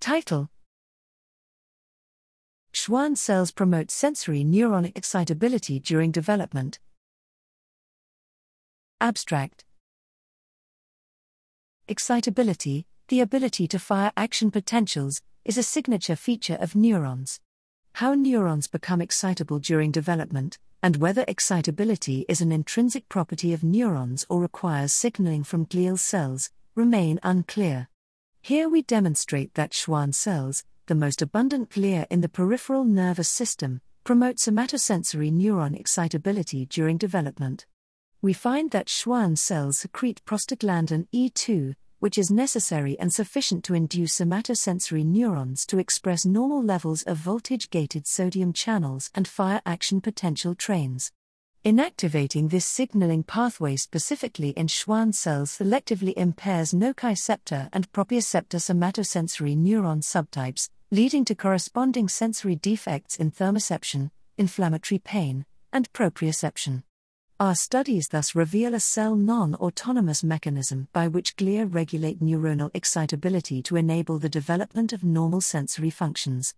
Title Schwann cells promote sensory neuron excitability during development. Abstract Excitability, the ability to fire action potentials, is a signature feature of neurons. How neurons become excitable during development, and whether excitability is an intrinsic property of neurons or requires signaling from glial cells, remain unclear. Here we demonstrate that Schwann cells, the most abundant glia in the peripheral nervous system, promote somatosensory neuron excitability during development. We find that Schwann cells secrete prostaglandin E2, which is necessary and sufficient to induce somatosensory neurons to express normal levels of voltage gated sodium channels and fire action potential trains. Inactivating this signaling pathway specifically in Schwann cells selectively impairs nociceptor and proprioceptor somatosensory neuron subtypes, leading to corresponding sensory defects in thermoception, inflammatory pain, and proprioception. Our studies thus reveal a cell non autonomous mechanism by which glia regulate neuronal excitability to enable the development of normal sensory functions.